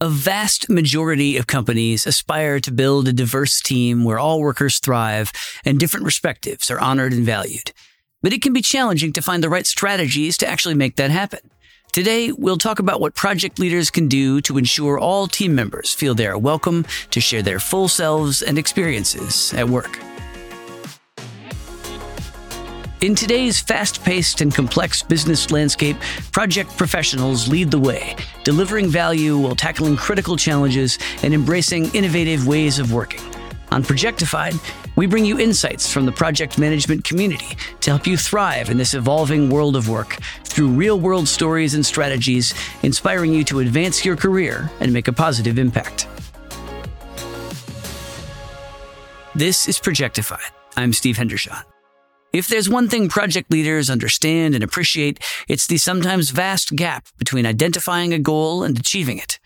A vast majority of companies aspire to build a diverse team where all workers thrive and different perspectives are honored and valued. But it can be challenging to find the right strategies to actually make that happen. Today, we'll talk about what project leaders can do to ensure all team members feel they are welcome to share their full selves and experiences at work. In today's fast paced and complex business landscape, project professionals lead the way, delivering value while tackling critical challenges and embracing innovative ways of working. On Projectified, we bring you insights from the project management community to help you thrive in this evolving world of work through real world stories and strategies, inspiring you to advance your career and make a positive impact. This is Projectified. I'm Steve Hendershot. If there's one thing project leaders understand and appreciate, it's the sometimes vast gap between identifying a goal and achieving it.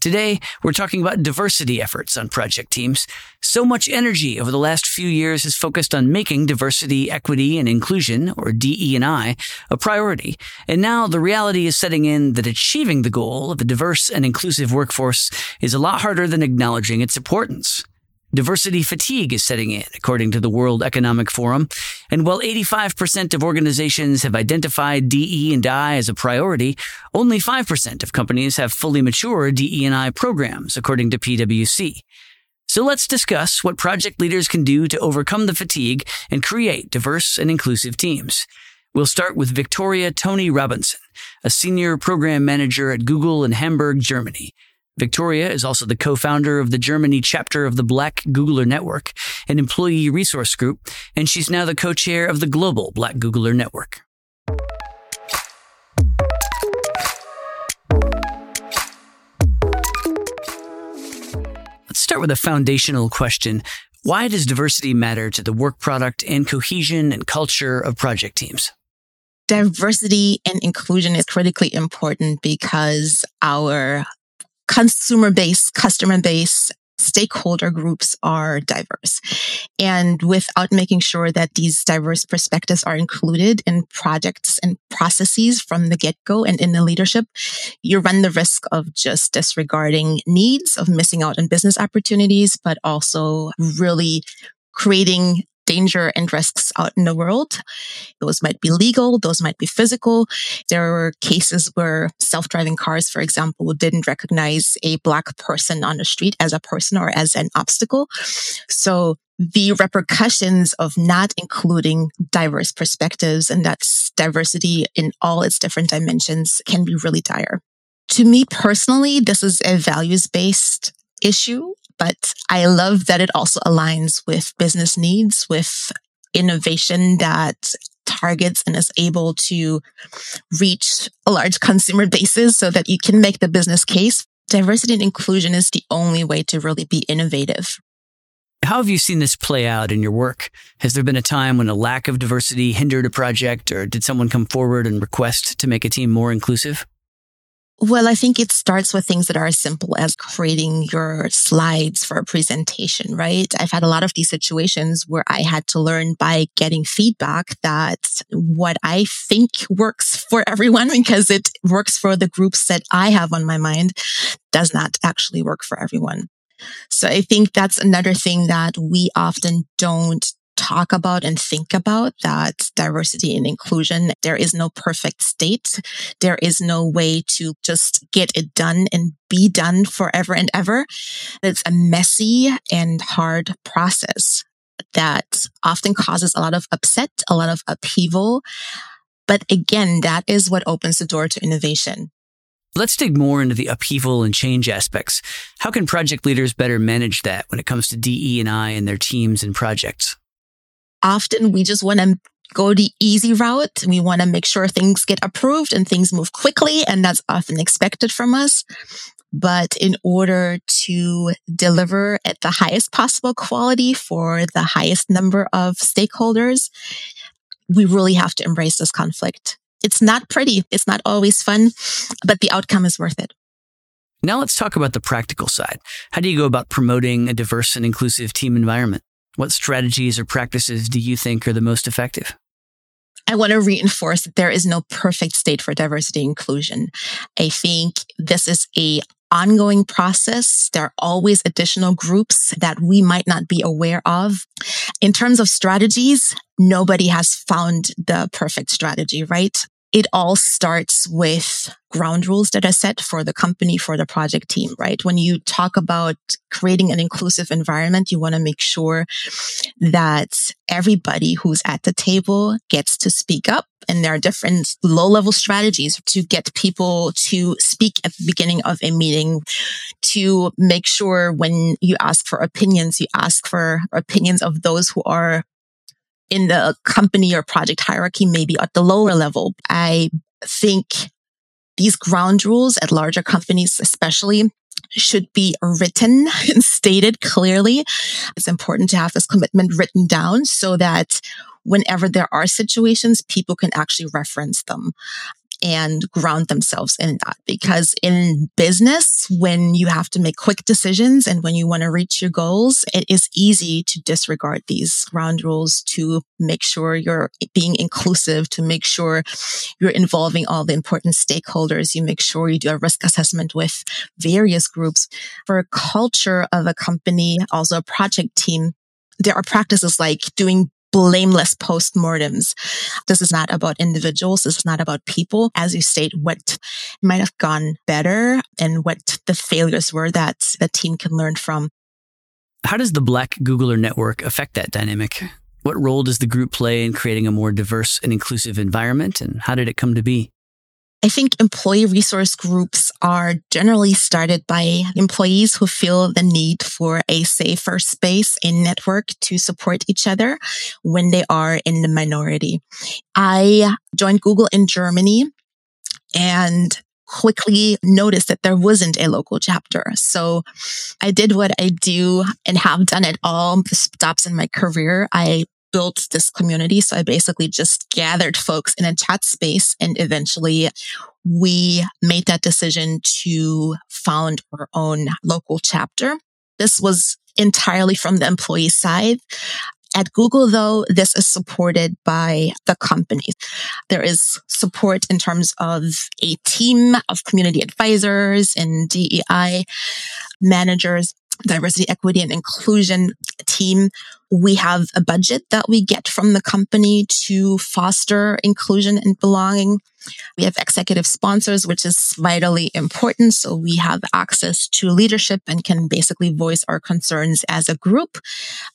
Today, we're talking about diversity efforts on project teams. So much energy over the last few years has focused on making diversity, equity, and inclusion, or DE&I, a priority. And now the reality is setting in that achieving the goal of a diverse and inclusive workforce is a lot harder than acknowledging its importance. Diversity fatigue is setting in, according to the World Economic Forum. And while 85% of organizations have identified DE and I as a priority, only 5% of companies have fully mature DE and I programs, according to PwC. So let's discuss what project leaders can do to overcome the fatigue and create diverse and inclusive teams. We'll start with Victoria Toney-Robinson, a senior program manager at Google in Hamburg, Germany. Victoria is also the co-founder of the Germany chapter of the Black Googler Network, an employee resource group, and she's now the co-chair of the global Black Googler Network. Let's start with a foundational question. Why does diversity matter to the work product and cohesion and culture of project teams? Diversity and inclusion is critically important because our consumer base, customer base, stakeholder groups are diverse. And without making sure that these diverse perspectives are included in projects and processes from the get go and in the leadership, you run the risk of just disregarding needs, of missing out on business opportunities, but also really creating danger and risks out in the world. Those might be legal. Those might be physical. There were cases where self-driving cars, for example, didn't recognize a black person on the street as a person or as an obstacle. So the repercussions of not including diverse perspectives and that's diversity in all its different dimensions can be really dire. To me personally, this is a values based issue but I love that it also aligns with business needs, with innovation that targets and is able to reach a large consumer bases so that you can make the business case. Diversity and inclusion is the only way to really be innovative. How have you seen this play out in your work? Has there been a time when a lack of diversity hindered a project, or did someone come forward and request to make a team more inclusive? Well, I think it starts with things that are as simple as creating your slides for a presentation, right? I've had a lot of these situations where I had to learn by getting feedback that what I think works for everyone because it works for the groups that I have on my mind does not actually work for everyone. So I think that's another thing that we often don't talk about and think about that diversity and inclusion. There is no perfect state. There is no way to just get it done and be done forever and ever. It's a messy and hard process that often causes a lot of upset, a lot of upheaval. But again, that is what opens the door to innovation. Let's dig more into the upheaval and change aspects. How can project leaders better manage that when it comes to DE and I and their teams and projects? Often we just want to go the easy route. We want to make sure things get approved and things move quickly. And that's often expected from us. But in order to deliver at the highest possible quality for the highest number of stakeholders, we really have to embrace this conflict. It's not pretty. It's not always fun, but the outcome is worth it. Now let's talk about the practical side. How do you go about promoting a diverse and inclusive team environment? What strategies or practices do you think are the most effective? I want to reinforce that there is no perfect state for diversity inclusion. I think this is a ongoing process. There are always additional groups that we might not be aware of. In terms of strategies, nobody has found the perfect strategy, right? It all starts with ground rules that are set for the company, for the project team, right? When you talk about creating an inclusive environment, you want to make sure that everybody who's at the table gets to speak up. And there are different low level strategies to get people to speak at the beginning of a meeting, to make sure when you ask for opinions, you ask for opinions of those who are in the company or project hierarchy, maybe at the lower level. I think these ground rules at larger companies, especially should be written and stated clearly. It's important to have this commitment written down so that whenever there are situations, people can actually reference them and ground themselves in that. Because in business, when you have to make quick decisions and when you want to reach your goals, it is easy to disregard these ground rules to make sure you're being inclusive, to make sure you're involving all the important stakeholders. You make sure you do a risk assessment with various groups. For a culture of a company, also a project team, there are practices like doing blameless postmortems. This is not about individuals. This is not about people. As you state, what might have gone better and what the failures were that the team can learn from. How does the Black Googler network affect that dynamic? What role does the group play in creating a more diverse and inclusive environment? And how did it come to be? I think employee resource groups are generally started by employees who feel the need for a safer space in network to support each other when they are in the minority. I joined Google in Germany and quickly noticed that there wasn't a local chapter. So I did what I do and have done at all the stops in my career. I built this community. So I basically just gathered folks in a chat space and eventually we made that decision to found our own local chapter. This was entirely from the employee side. At Google, though, this is supported by the company. There is support in terms of a team of community advisors and DEI managers diversity, equity, and inclusion team. We have a budget that we get from the company to foster inclusion and belonging. We have executive sponsors, which is vitally important. So we have access to leadership and can basically voice our concerns as a group,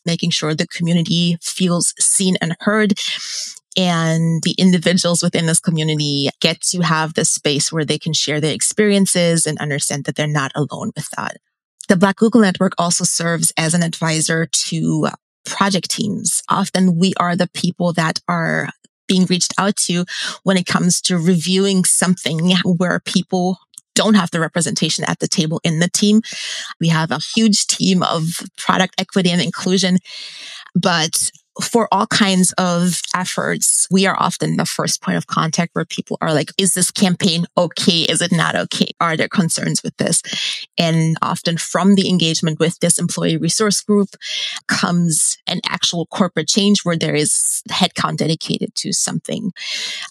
making sure the community feels seen and heard and the individuals within this community get to have the space where they can share their experiences and understand that they're not alone with that. The Black Googler Network also serves as an advisor to project teams. Often we are the people that are being reached out to when it comes to reviewing something where people don't have the representation at the table in the team. We have a huge team of product equity and inclusion, but for all kinds of efforts, we are often the first point of contact where people are like, is this campaign okay? Is it not okay? Are there concerns with this? And often from the engagement with this employee resource group comes an actual corporate change where there is headcount dedicated to something.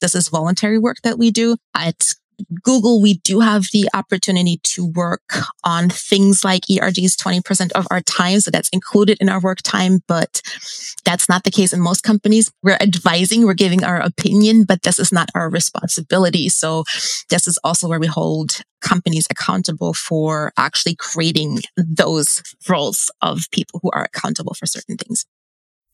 This is voluntary work that we do at Google, we do have the opportunity to work on things like ERG's 20% of our time. So that's included in our work time, but that's not the case in most companies. We're advising, we're giving our opinion, but this is not our responsibility. So this is also where we hold companies accountable for actually creating those roles of people who are accountable for certain things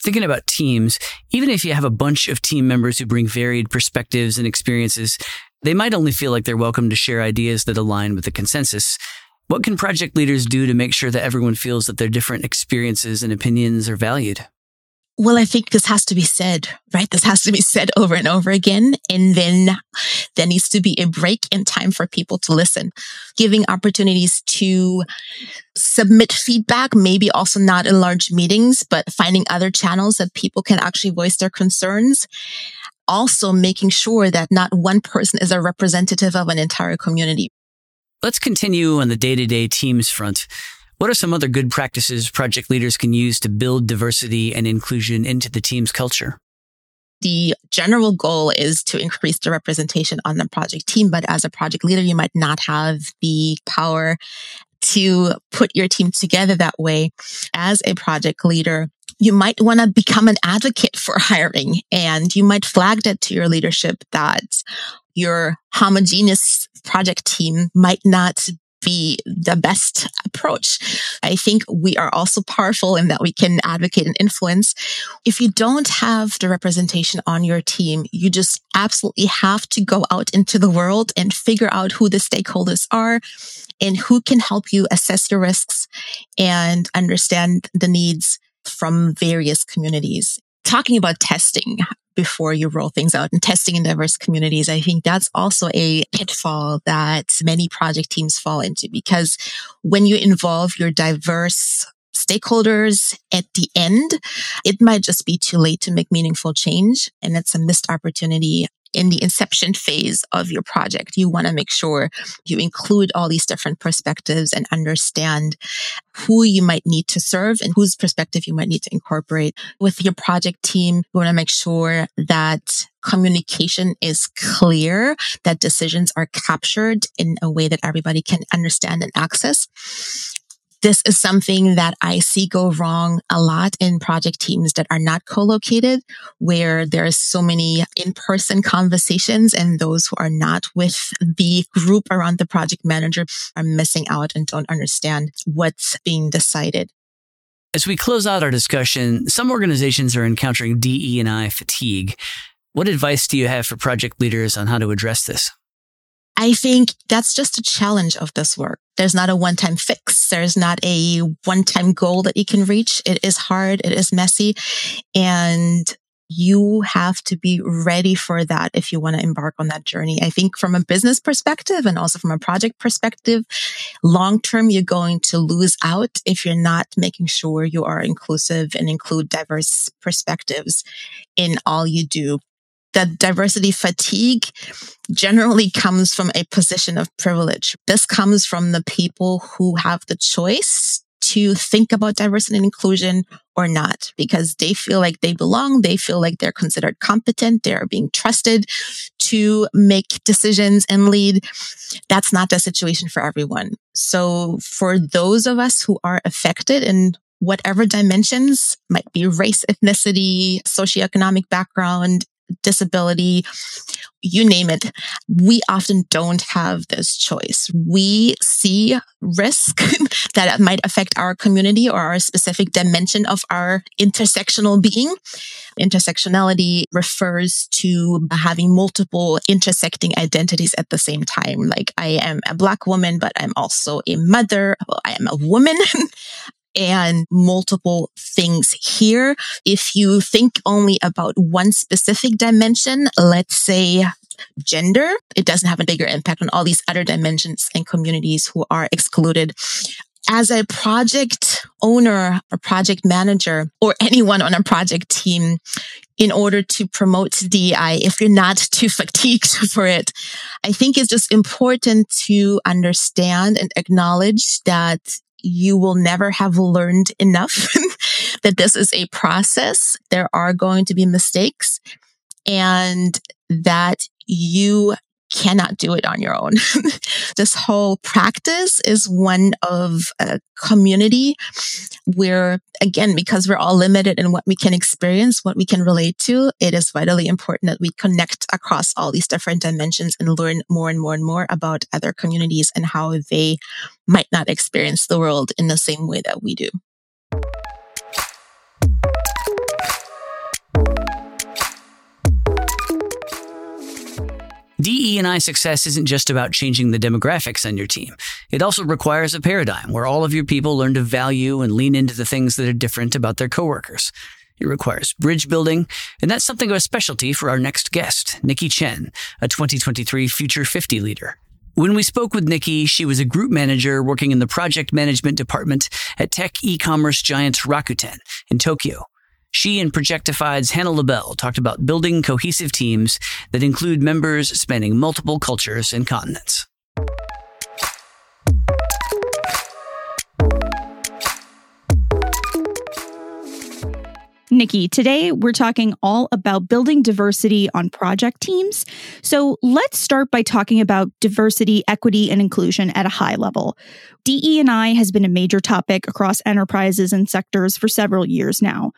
thinking about teams, even if you have a bunch of team members who bring varied perspectives and experiences, they might only feel like they're welcome to share ideas that align with the consensus. What can project leaders do to make sure that everyone feels that their different experiences and opinions are valued? Well, I think this has to be said, right? This has to be said over and over again. And then there needs to be a break in time for people to listen, giving opportunities to submit feedback, maybe also not in large meetings, but finding other channels that people can actually voice their concerns also making sure that not one person is a representative of an entire community. Let's continue on the day to day teams front. What are some other good practices project leaders can use to build diversity and inclusion into the team's culture? the general goal is to increase the representation on the project team. But as a project leader, you might not have the power to put your team together that way. As a project leader, you might want to become an advocate for hiring and you might flag that to your leadership that your homogeneous project team might not be the best approach. I think we are also powerful in that we can advocate and influence. If you don't have the representation on your team, you just absolutely have to go out into the world and figure out who the stakeholders are and who can help you assess your risks and understand the needs from various communities talking about testing before you roll things out and testing in diverse communities. I think that's also a pitfall that many project teams fall into because when you involve your diverse stakeholders at the end, it might just be too late to make meaningful change. And it's a missed opportunity in the inception phase of your project. You want to make sure you include all these different perspectives and understand who you might need to serve and whose perspective you might need to incorporate with your project team. You want to make sure that communication is clear, that decisions are captured in a way that everybody can understand and access. This is something that I see go wrong a lot in project teams that are not co-located, where there are so many in-person conversations and those who are not with the group around the project manager are missing out and don't understand what's being decided. As we close out our discussion, some organizations are encountering DE and I fatigue. What advice do you have for project leaders on how to address this? I think that's just a challenge of this work. There's not a one time fix. There's not a one time goal that you can reach. It is hard. It is messy and you have to be ready for that if you want to embark on that journey. I think from a business perspective and also from a project perspective, long term, you're going to lose out if you're not making sure you are inclusive and include diverse perspectives in all you do that diversity fatigue generally comes from a position of privilege. This comes from the people who have the choice to think about diversity and inclusion or not because they feel like they belong. They feel like they're considered competent. They're being trusted to make decisions and lead. That's not the situation for everyone. So for those of us who are affected in whatever dimensions might be race, ethnicity, socioeconomic background, disability, you name it. We often don't have this choice. We see risk that might affect our community or our specific dimension of our intersectional being. Intersectionality refers to having multiple intersecting identities at the same time. Like I am a black woman, but I'm also a mother. I am a woman. and multiple things here. If you think only about one specific dimension, let's say gender, it doesn't have a bigger impact on all these other dimensions and communities who are excluded. As a project owner or project manager or anyone on a project team, in order to promote DEI, if you're not too fatigued for it, I think it's just important to understand and acknowledge that you will never have learned enough that this is a process. There are going to be mistakes and that you cannot do it on your own. this whole practice is one of a community where, again, because we're all limited in what we can experience, what we can relate to, it is vitally important that we connect across all these different dimensions and learn more and more and more about other communities and how they might not experience the world in the same way that we do. DE&I success isn't just about changing the demographics on your team. It also requires a paradigm where all of your people learn to value and lean into the things that are different about their coworkers. It requires bridge building, and that's something of a specialty for our next guest, Nikky Chen, a 2023 Future 50 leader. When we spoke with Nikky, she was a group manager working in the project management department at tech e-commerce giant Rakuten in Tokyo. She and Projectified's Hannah LaBelle talked about building cohesive teams that include members spanning multiple cultures and continents. Nikky. Today, we're talking all about building diversity on project teams. So let's start by talking about diversity, equity, and inclusion at a high level. DE&I has been a major topic across enterprises and sectors for several years now.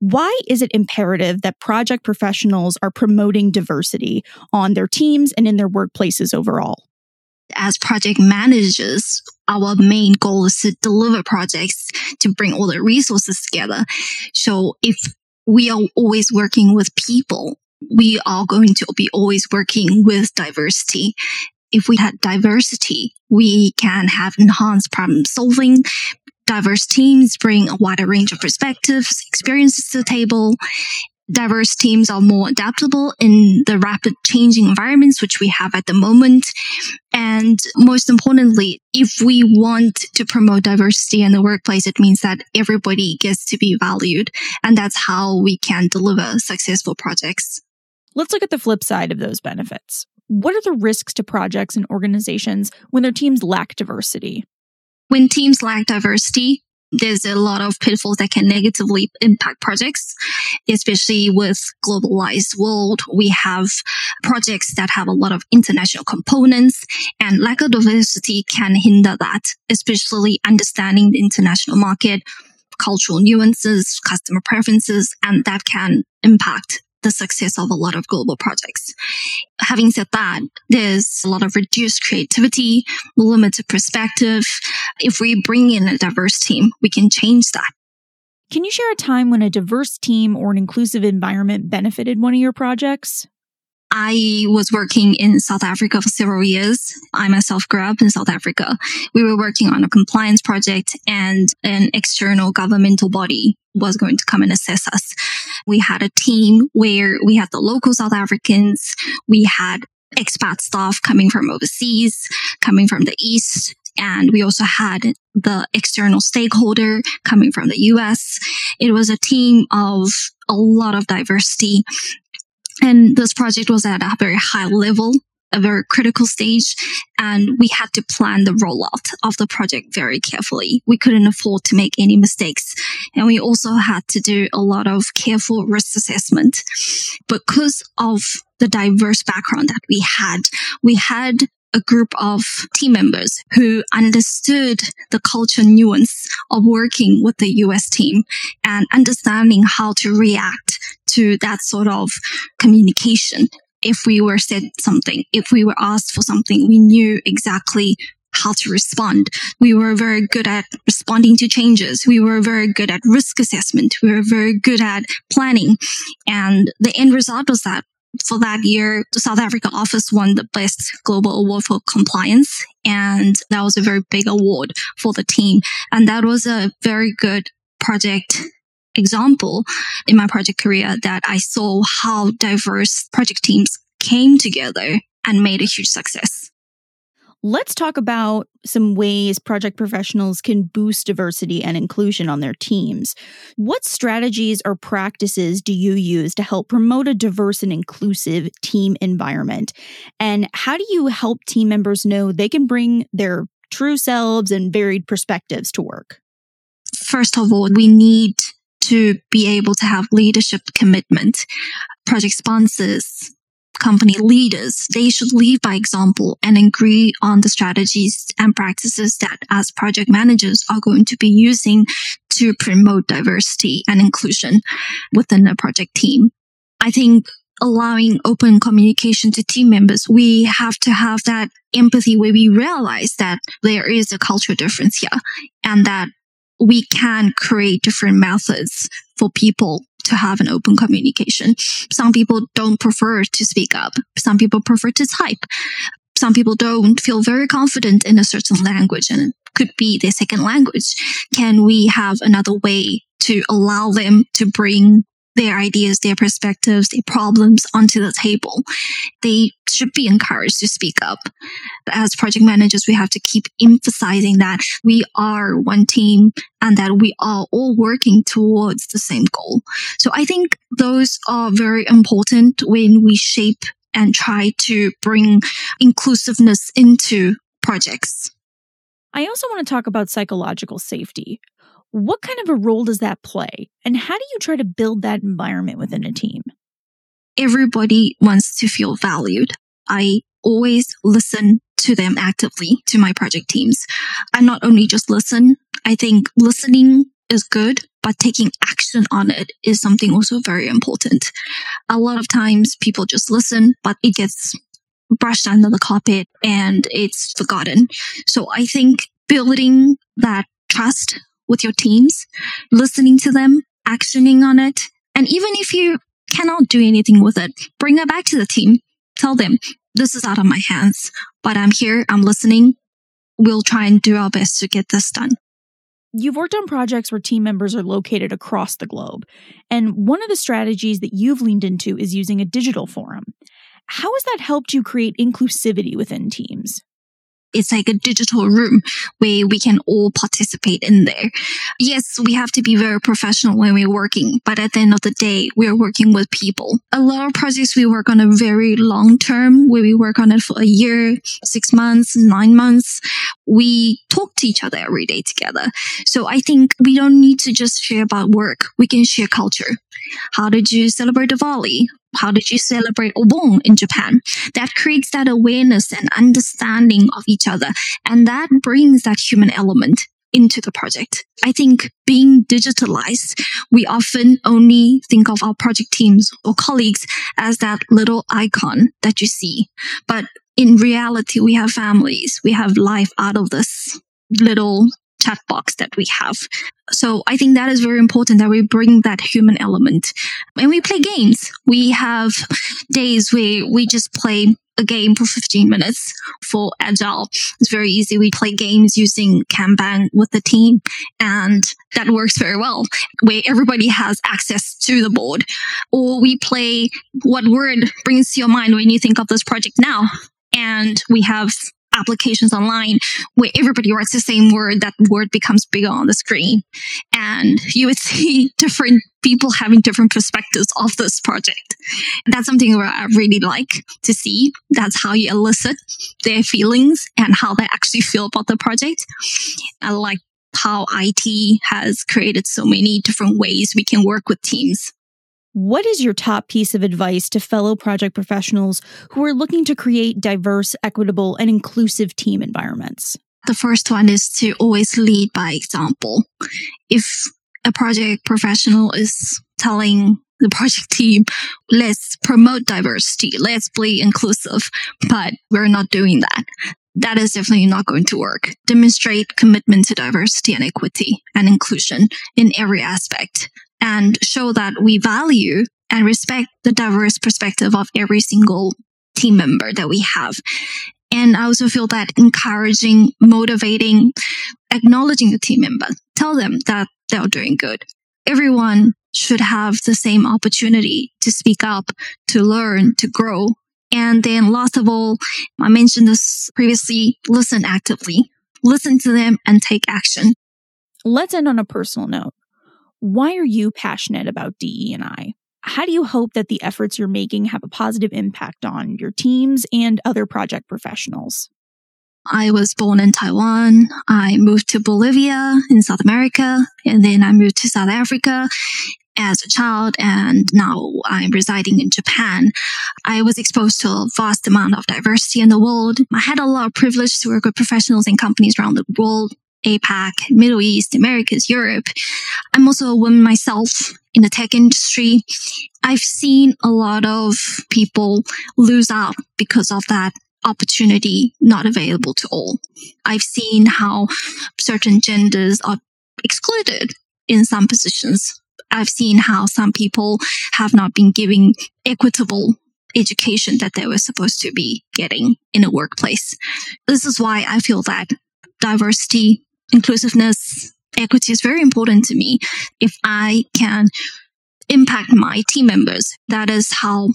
Why is it imperative that project professionals are promoting diversity on their teams and in their workplaces overall? As project managers, our main goal is to deliver projects to bring all the resources together. So if we are always working with people, we are going to be always working with diversity. If we had diversity, we can have enhanced problem solving, diverse teams bring a wider range of perspectives, experiences to the table. Diverse teams are more adaptable in the rapid changing environments which we have at the moment. And most importantly, if we want to promote diversity in the workplace, it means that everybody gets to be valued. And that's how we can deliver successful projects. Let's look at the flip side of those benefits. What are the risks to projects and organizations when their teams lack diversity? When teams lack diversity, there's a lot of pitfalls that can negatively impact projects, especially with globalized world. We have projects that have a lot of international components and lack of diversity can hinder that, especially understanding the international market, cultural nuances, customer preferences, and that can impact the success of a lot of global projects. Having said that, there's a lot of reduced creativity, limited perspective. If we bring in a diverse team, we can change that. Can you share a time when a diverse team or an inclusive environment benefited one of your projects? I was working in South Africa for several years. I myself grew up in South Africa. We were working on a compliance project and an external governmental body was going to come and assess us. We had a team where we had the local South Africans. We had expat staff coming from overseas, coming from the East. And we also had the external stakeholder coming from the US. It was a team of a lot of diversity and this project was at a very high level, a very critical stage. And we had to plan the rollout of the project very carefully. We couldn't afford to make any mistakes. And we also had to do a lot of careful risk assessment. Because of the diverse background that we had, we had a group of team members who understood the culture nuance of working with the US team and understanding how to react to that sort of communication. If we were said something, if we were asked for something, we knew exactly how to respond. We were very good at responding to changes. We were very good at risk assessment. We were very good at planning. And the end result was that for that year, the South Africa office won the best global award for compliance. And that was a very big award for the team. And that was a very good project example in my project career that I saw how diverse project teams came together and made a huge success. Let's talk about some ways project professionals can boost diversity and inclusion on their teams. What strategies or practices do you use to help promote a diverse and inclusive team environment? And how do you help team members know they can bring their true selves and varied perspectives to work? First of all, we need to be able to have leadership commitment. Project sponsors, company leaders, they should lead by example and agree on the strategies and practices that as project managers are going to be using to promote diversity and inclusion within the project team. I think allowing open communication to team members, we have to have that empathy where we realize that there is a cultural difference here and that we can create different methods for people to have an open communication. Some people don't prefer to speak up. Some people prefer to type. Some people don't feel very confident in a certain language and it could be their second language. Can we have another way to allow them to bring their ideas, their perspectives, their problems onto the table. They should be encouraged to speak up. As project managers, we have to keep emphasizing that we are one team and that we are all working towards the same goal. So I think those are very important when we shape and try to bring inclusiveness into projects. I also want to talk about psychological safety. What kind of a role does that play? And how do you try to build that environment within a team? Everybody wants to feel valued. I always listen to them actively, to my project teams. I not only just listen, I think listening is good, but taking action on it is something also very important. A lot of times people just listen, but it gets brushed under the carpet and it's forgotten. So I think building that trust with your teams, listening to them, actioning on it, and even if you cannot do anything with it, bring it back to the team. Tell them, this is out of my hands, but I'm here. I'm listening. We'll try and do our best to get this done. You've worked on projects where team members are located across the globe. And one of the strategies that you've leaned into is using a digital forum. How has that helped you create inclusivity within teams? It's like a digital room where we can all participate in there. Yes, we have to be very professional when we're working, but at the end of the day, we're working with people. A lot of projects we work on a very long term where we work on it for a year, six months, nine months. We talk to each other every day together. So I think we don't need to just share about work. We can share culture. How did you celebrate Diwali? How did you celebrate Obon in Japan? That creates that awareness and understanding of each other. And that brings that human element into the project. I think being digitalized, we often only think of our project teams or colleagues as that little icon that you see. But in reality, we have families. We have life out of this little chat box that we have. So I think that is very important that we bring that human element. When we play games, we have days where we just play a game for 15 minutes for agile. It's very easy. We play games using Kanban with the team and that works very well where everybody has access to the board or we play what word brings to your mind when you think of this project now. And we have applications online where everybody writes the same word, that word becomes bigger on the screen. And you would see different people having different perspectives of this project. That's something where I really like to see. That's how you elicit their feelings and how they actually feel about the project. I like how IT has created so many different ways we can work with teams. What is your top piece of advice to fellow project professionals who are looking to create diverse, equitable, and inclusive team environments? The first one is to always lead by example. If a project professional is telling the project team, let's promote diversity, let's be inclusive, but we're not doing that. That is definitely not going to work. Demonstrate commitment to diversity and equity and inclusion in every aspect and show that we value and respect the diverse perspective of every single team member that we have. And I also feel that encouraging, motivating, acknowledging the team member, tell them that they're doing good. Everyone should have the same opportunity to speak up, to learn, to grow. And then last of all, I mentioned this previously, listen actively, listen to them and take action. Let's end on a personal note. Why are you passionate about DE&I? How do you hope that the efforts you're making have a positive impact on your teams and other project professionals? I was born in Taiwan. I moved to Bolivia in South America, and then I moved to South Africa as a child, and now I'm residing in Japan. I was exposed to a vast amount of diversity in the world. I had a lot of privilege to work with professionals and companies around the world APAC, Middle East, Americas, Europe. I'm also a woman myself in the tech industry. I've seen a lot of people lose out because of that opportunity not available to all. I've seen how certain genders are excluded in some positions. I've seen how some people have not been given equitable education that they were supposed to be getting in a workplace. This is why I feel that diversity inclusiveness, equity is very important to me. If I can impact my team members, that is how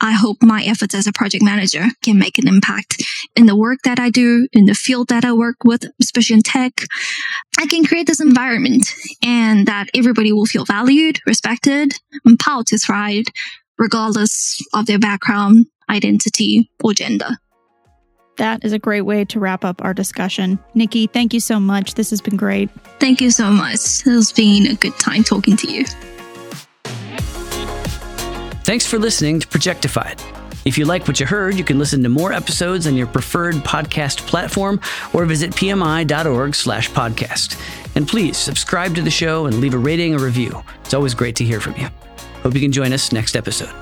I hope my efforts as a project manager can make an impact in the work that I do, in the field that I work with, especially in tech. I can create this environment and that everybody will feel valued, respected, empowered to thrive, regardless of their background, identity, or gender. That is a great way to wrap up our discussion. Nikky, thank you so much. This has been great. Thank you so much. It's been a good time talking to you. Thanks for listening to Projectified. If you like what you heard, you can listen to more episodes on your preferred podcast platform or visit pmi.org slash podcast. And please subscribe to the show and leave a rating or review. It's always great to hear from you. Hope you can join us next episode.